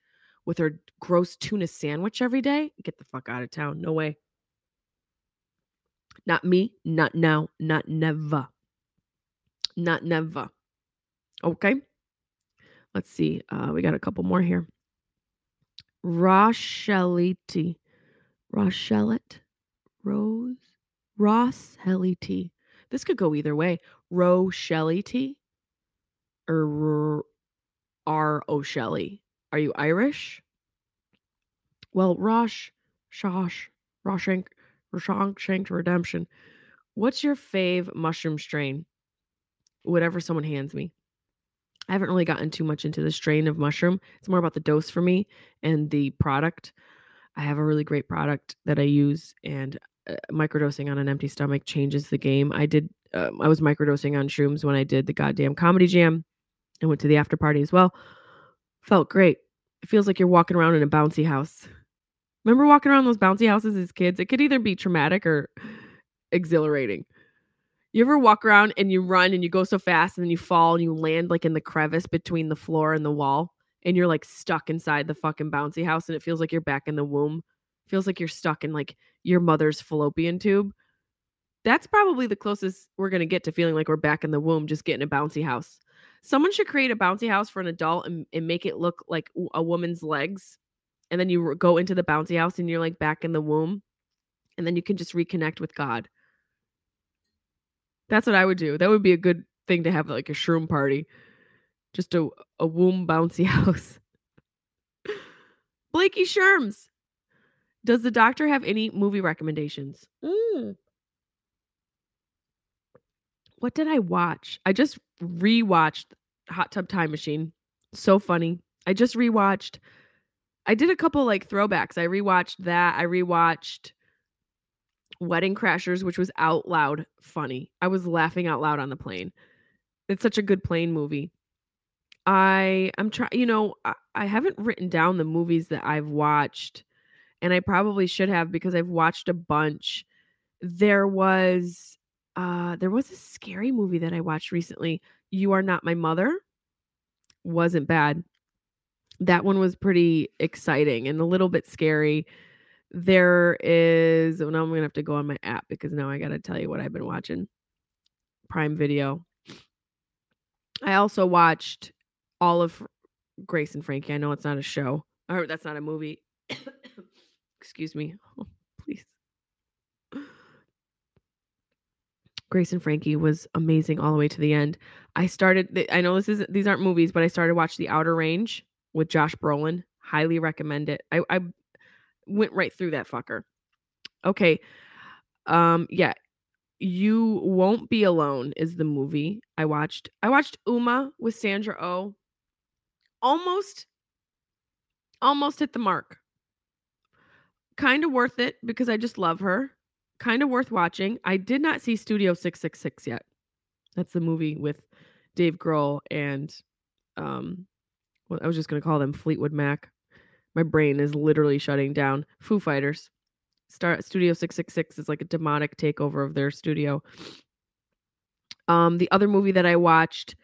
with her gross tuna sandwich every day, get the fuck out of town. No way. Not me, not now, not never. Not never. Okay. Let's see. Uh, we got a couple more here. Rochelite. Rochelet. Rose. Ross Helity. This could go either way. Rochelity or R. O'Shelley. Are you Irish? Well, Rosh, Shosh, Roshank, Roshank Redemption. What's your fave mushroom strain? Whatever someone hands me. I haven't really gotten too much into the strain of mushroom. It's more about the dose for me and the product. I have a really great product that I use, and uh, microdosing on an empty stomach changes the game. I did, um, I was microdosing on shrooms when I did the goddamn comedy jam. and went to the after party as well. Felt great. It feels like you're walking around in a bouncy house. Remember walking around those bouncy houses as kids? It could either be traumatic or exhilarating. You ever walk around and you run and you go so fast and then you fall and you land like in the crevice between the floor and the wall and you're like stuck inside the fucking bouncy house and it feels like you're back in the womb. Feels like you're stuck in like your mother's fallopian tube. That's probably the closest we're going to get to feeling like we're back in the womb, just getting a bouncy house. Someone should create a bouncy house for an adult and, and make it look like a woman's legs. And then you go into the bouncy house and you're like back in the womb. And then you can just reconnect with God. That's what I would do. That would be a good thing to have like a shroom party. Just a, a womb bouncy house. Blakey Sherms. Does the doctor have any movie recommendations? Mm. What did I watch? I just rewatched Hot Tub Time Machine. So funny. I just rewatched. I did a couple like throwbacks. I rewatched that. I rewatched Wedding Crashers, which was out loud funny. I was laughing out loud on the plane. It's such a good plane movie. I I'm trying, you know, I, I haven't written down the movies that I've watched, and I probably should have because I've watched a bunch. There was uh there was a scary movie that I watched recently. You Are Not My Mother. Wasn't bad. That one was pretty exciting and a little bit scary. There is, oh, now I'm gonna have to go on my app because now I gotta tell you what I've been watching. Prime Video. I also watched all of Grace and Frankie. I know it's not a show, or that's not a movie. Excuse me. Oh, please. Grace and Frankie was amazing all the way to the end. I started. I know this is these aren't movies, but I started watching The Outer Range with Josh Brolin. Highly recommend it. I, I went right through that fucker. Okay. Um. Yeah. You won't be alone is the movie I watched. I watched Umma with Sandra O. Oh. Almost. Almost hit the mark. Kind of worth it because I just love her kind of worth watching. I did not see Studio 666 yet. That's the movie with Dave Grohl and um well, I was just going to call them Fleetwood Mac. My brain is literally shutting down. Foo Fighters. Start Studio 666 is like a demonic takeover of their studio. Um the other movie that I watched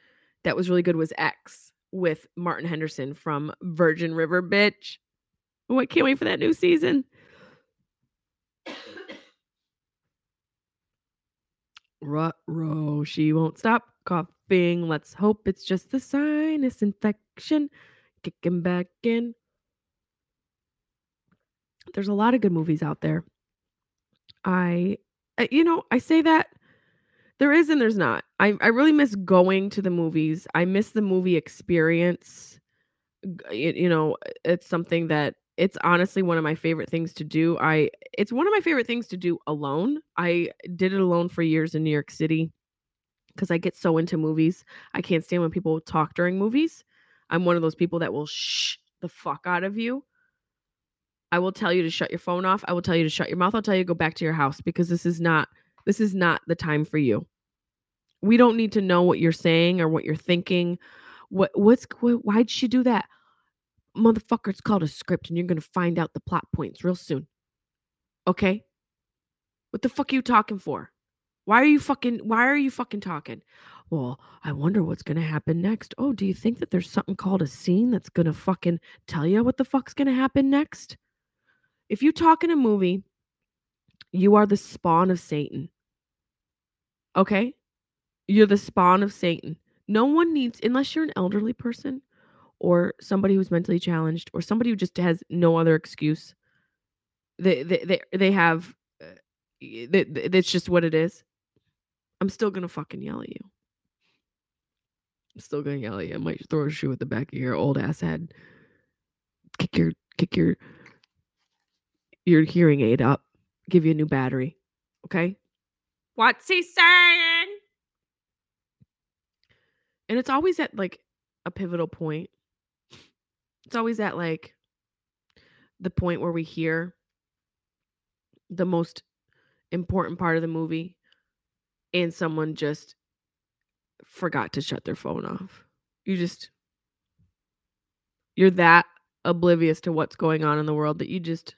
that was really good was X with Martin Henderson from Virgin River Bitch. Oh, I can't wait for that new season. Rut-row, she won't stop coughing. Let's hope it's just the sinus infection kicking back in. There's a lot of good movies out there. I, you know, I say that there is and there's not. I, I really miss going to the movies. I miss the movie experience. You know, it's something that it's honestly one of my favorite things to do. I it's one of my favorite things to do alone. I did it alone for years in New York City because I get so into movies. I can't stand when people talk during movies. I'm one of those people that will shh the fuck out of you. I will tell you to shut your phone off. I will tell you to shut your mouth. I'll tell you to go back to your house because this is not this is not the time for you. We don't need to know what you're saying or what you're thinking. What what's what, why'd she do that? motherfucker, it's called a script, and you're gonna find out the plot points real soon. Okay? What the fuck are you talking for? Why are you fucking why are you fucking talking? Well, I wonder what's gonna happen next. Oh, do you think that there's something called a scene that's gonna fucking tell you what the fuck's gonna happen next? If you talk in a movie, you are the spawn of Satan. Okay? You're the spawn of Satan. No one needs, unless you're an elderly person, or somebody who's mentally challenged or somebody who just has no other excuse they they they, they have uh, that's just what it is i'm still gonna fucking yell at you. I'm still gonna yell at you. I might throw a shoe at the back of your old ass head. Kick your kick your your hearing aid up. Give you a new battery okay? What's he saying? And it's always at like a pivotal point. It's always at like the point where we hear the most important part of the movie and someone just forgot to shut their phone off. You just you're that oblivious to what's going on in the world that you just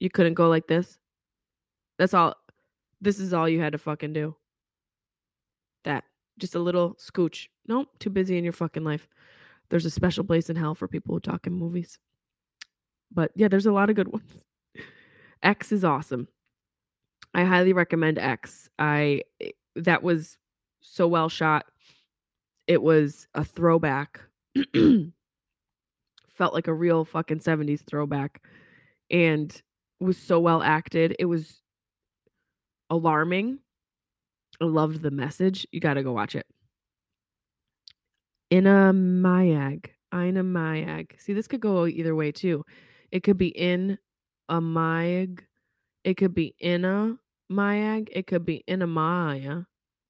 you couldn't go like this. That's all this is all you had to fucking do. That just a little scooch. Nope, too busy in your fucking life there's a special place in hell for people who talk in movies. But yeah, there's a lot of good ones. X is awesome. I highly recommend X. I eh, that was so well shot. It was a throwback. Felt like a real fucking 70s throwback and was so well acted. It was alarming. I loved the message. You got to go watch it. In Ina Mayag. Ina Mayag. See, this could go either way too. It could be in a Mayag. It could be in a Mayag. It could be in a Maya.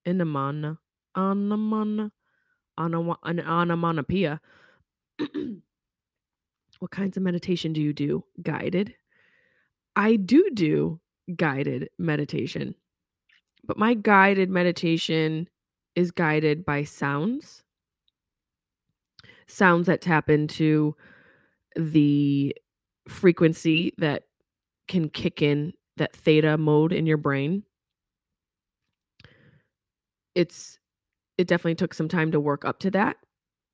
In a mana. Anamana. An onomatopoeia. what kinds of meditation do you do? Guided. I do do guided meditation, but my guided meditation is guided by sounds sounds that tap into the frequency that can kick in that theta mode in your brain. It's it definitely took some time to work up to that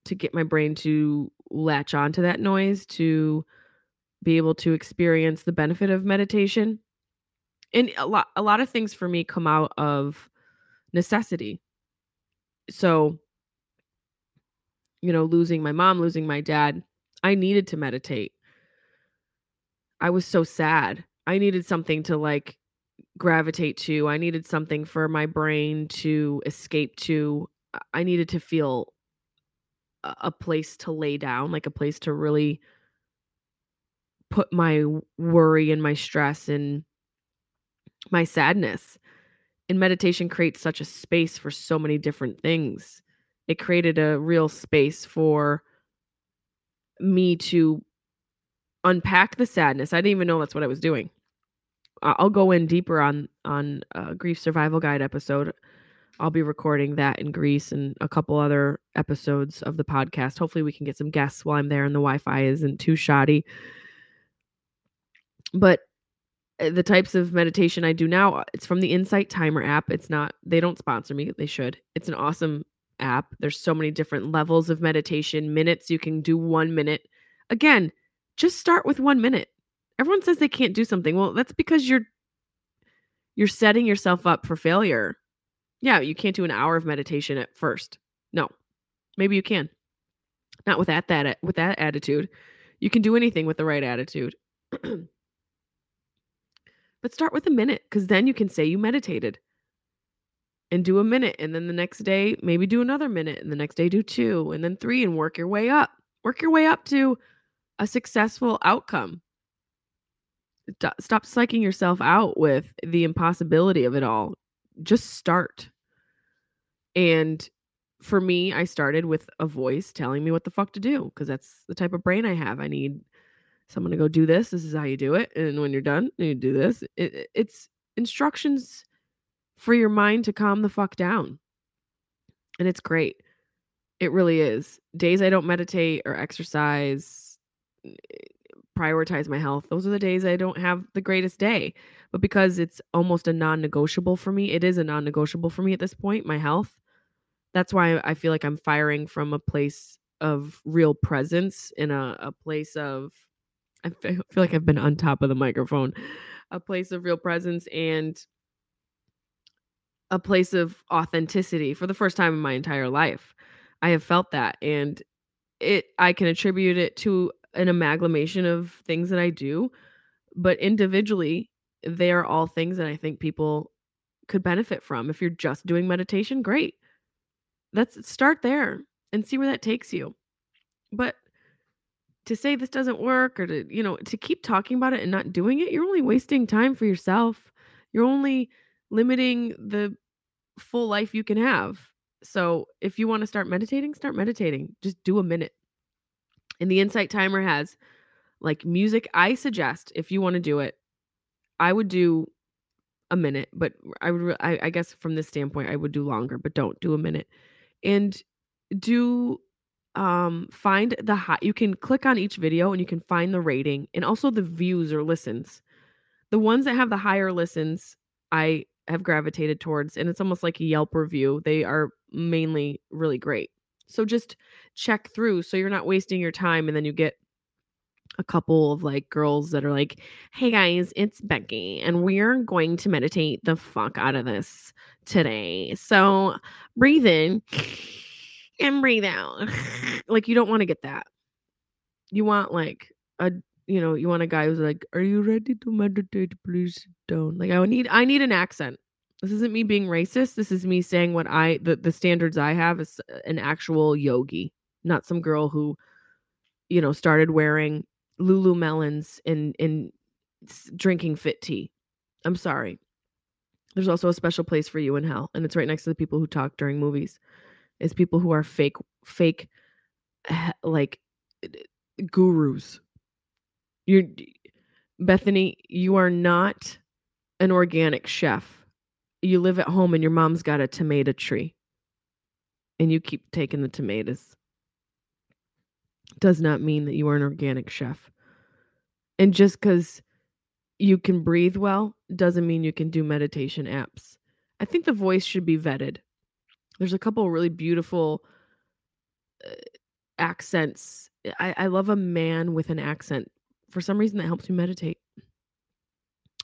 to get my brain to latch onto that noise to be able to experience the benefit of meditation. And a lot a lot of things for me come out of necessity. So you know, losing my mom, losing my dad, I needed to meditate. I was so sad. I needed something to like gravitate to. I needed something for my brain to escape to. I needed to feel a place to lay down, like a place to really put my worry and my stress and my sadness. And meditation creates such a space for so many different things. It created a real space for me to unpack the sadness. I didn't even know that's what I was doing. I'll go in deeper on on a grief survival guide episode. I'll be recording that in Greece and a couple other episodes of the podcast. Hopefully, we can get some guests while I'm there and the Wi-Fi isn't too shoddy. But uh, the types of meditation I do now, uh, it's from the Insight Timer app. It's not they don't sponsor me. They should. It's an awesome app. There's so many different levels of meditation, minutes you can do 1 minute. Again, just start with 1 minute. Everyone says they can't do something. Well, that's because you're you're setting yourself up for failure. Yeah, you can't do an hour of meditation at first. No. Maybe you can. Not with that that with that attitude. You can do anything with the right attitude. but start with a minute cuz then you can say you meditated and do a minute and then the next day maybe do another minute and the next day do two and then three and work your way up work your way up to a successful outcome stop psyching yourself out with the impossibility of it all just start and for me i started with a voice telling me what the fuck to do because that's the type of brain i have i need someone to go do this this is how you do it and when you're done you do this it, it's instructions for your mind to calm the fuck down. And it's great. It really is. Days I don't meditate or exercise, prioritize my health, those are the days I don't have the greatest day. But because it's almost a non negotiable for me, it is a non negotiable for me at this point, my health. That's why I feel like I'm firing from a place of real presence in a, a place of, I feel like I've been on top of the microphone, a place of real presence and a place of authenticity for the first time in my entire life. I have felt that and it I can attribute it to an amalgamation of things that I do, but individually they are all things that I think people could benefit from. If you're just doing meditation, great. Let's start there and see where that takes you. But to say this doesn't work or to, you know, to keep talking about it and not doing it, you're only wasting time for yourself. You're only limiting the full life you can have. So if you want to start meditating, start meditating. Just do a minute. And the insight timer has like music. I suggest if you want to do it, I would do a minute, but I would, I, I guess from this standpoint, I would do longer, but don't do a minute. And do um find the high you can click on each video and you can find the rating and also the views or listens the ones that have the higher listens i have gravitated towards and it's almost like a Yelp review. They are mainly really great. So just check through so you're not wasting your time and then you get a couple of like girls that are like, "Hey guys, it's Becky and we're going to meditate the fuck out of this today." So breathe in and breathe out. like you don't want to get that. You want like a you know, you want a guy who's like, "Are you ready to meditate? Please sit down." Like I need I need an accent. This isn't me being racist. This is me saying what I the the standards I have is an actual yogi, not some girl who you know started wearing Lululemons and and drinking fit tea. I'm sorry. There's also a special place for you in hell, and it's right next to the people who talk during movies. Is people who are fake fake eh, like gurus you're Bethany, you are not an organic chef. You live at home and your mom's got a tomato tree. And you keep taking the tomatoes. does not mean that you are an organic chef. And just because you can breathe well doesn't mean you can do meditation apps. I think the voice should be vetted. There's a couple really beautiful uh, accents. I, I love a man with an accent. For some reason, that helps me meditate.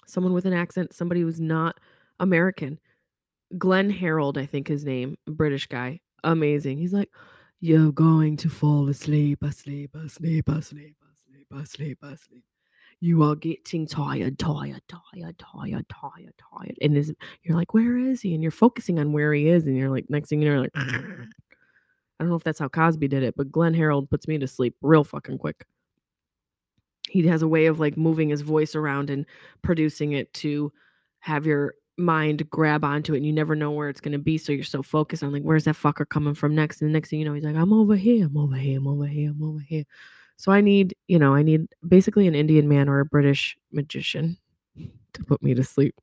Someone with an accent, somebody who's not American. Glenn Harrold, I think his name, British guy. Amazing. He's like, You're going to fall asleep, asleep, asleep, asleep, asleep, asleep, asleep. You are getting tired, tired, tired, tired, tired, tired. And you're like, Where is he? And you're focusing on where he is, and you're like, next thing you know, like, I don't know if that's how Cosby did it, but Glenn Harrold puts me to sleep real fucking quick. He has a way of like moving his voice around and producing it to have your mind grab onto it and you never know where it's going to be. So you're so focused on like, where's that fucker coming from next? And the next thing you know, he's like, I'm over here, I'm over here, I'm over here, I'm over here. So I need, you know, I need basically an Indian man or a British magician to put me to sleep.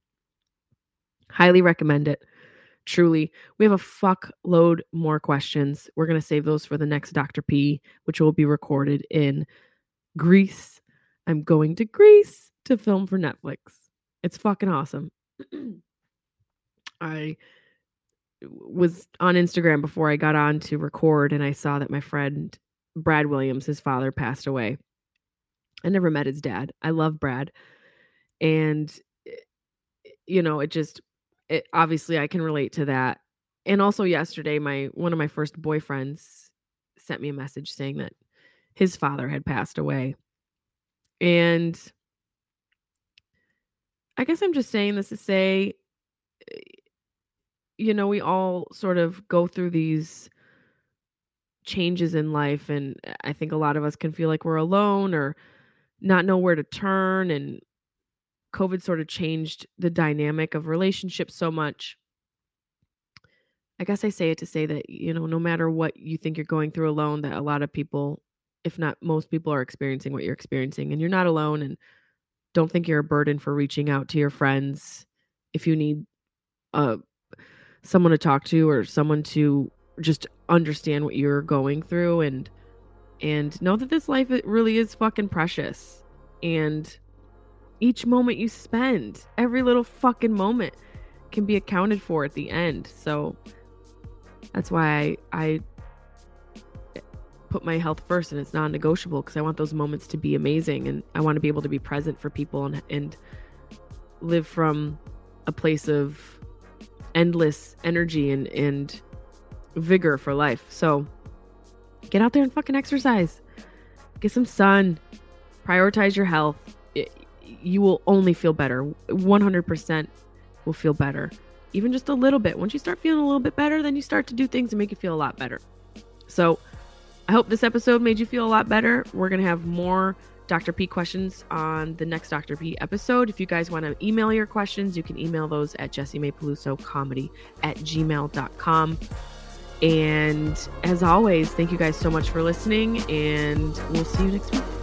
Highly recommend it. Truly, we have a fuckload more questions. We're going to save those for the next Dr. P, which will be recorded in Greece. I'm going to Greece to film for Netflix. It's fucking awesome. I was on Instagram before I got on to record and I saw that my friend Brad Williams, his father, passed away. I never met his dad. I love Brad. And, you know, it just, it, obviously I can relate to that. And also yesterday, my one of my first boyfriends sent me a message saying that his father had passed away. And I guess I'm just saying this to say, eh, you know, we all sort of go through these changes in life. And I think a lot of us can feel like we're alone or not know where to turn. And COVID sort of changed the dynamic of relationships so much. I guess I say it to say that, you know, no matter what you think you're going through alone, that a lot of people, if not most people, are experiencing what you're experiencing. And you're not alone. And don't think you're a burden for reaching out to your friends if you need uh, someone to talk to or someone to just understand what you're going through and and know that this life it really is fucking precious. And each moment you spend every little fucking moment can be accounted for at the end. So that's why i i put my health first and it's non-negotiable because i want those moments to be amazing and i want to be able to be present for people and and live from a place of endless energy and and vigor for life. So get out there and fucking exercise. Get some sun. Prioritize your health. It, you will only feel better. 100% will feel better. Even just a little bit. Once you start feeling a little bit better, then you start to do things to make you feel a lot better. So I hope this episode made you feel a lot better. We're going to have more Dr. P questions on the next Dr. P episode. If you guys want to email your questions, you can email those at comedy at gmail.com. And as always, thank you guys so much for listening, and we'll see you next week.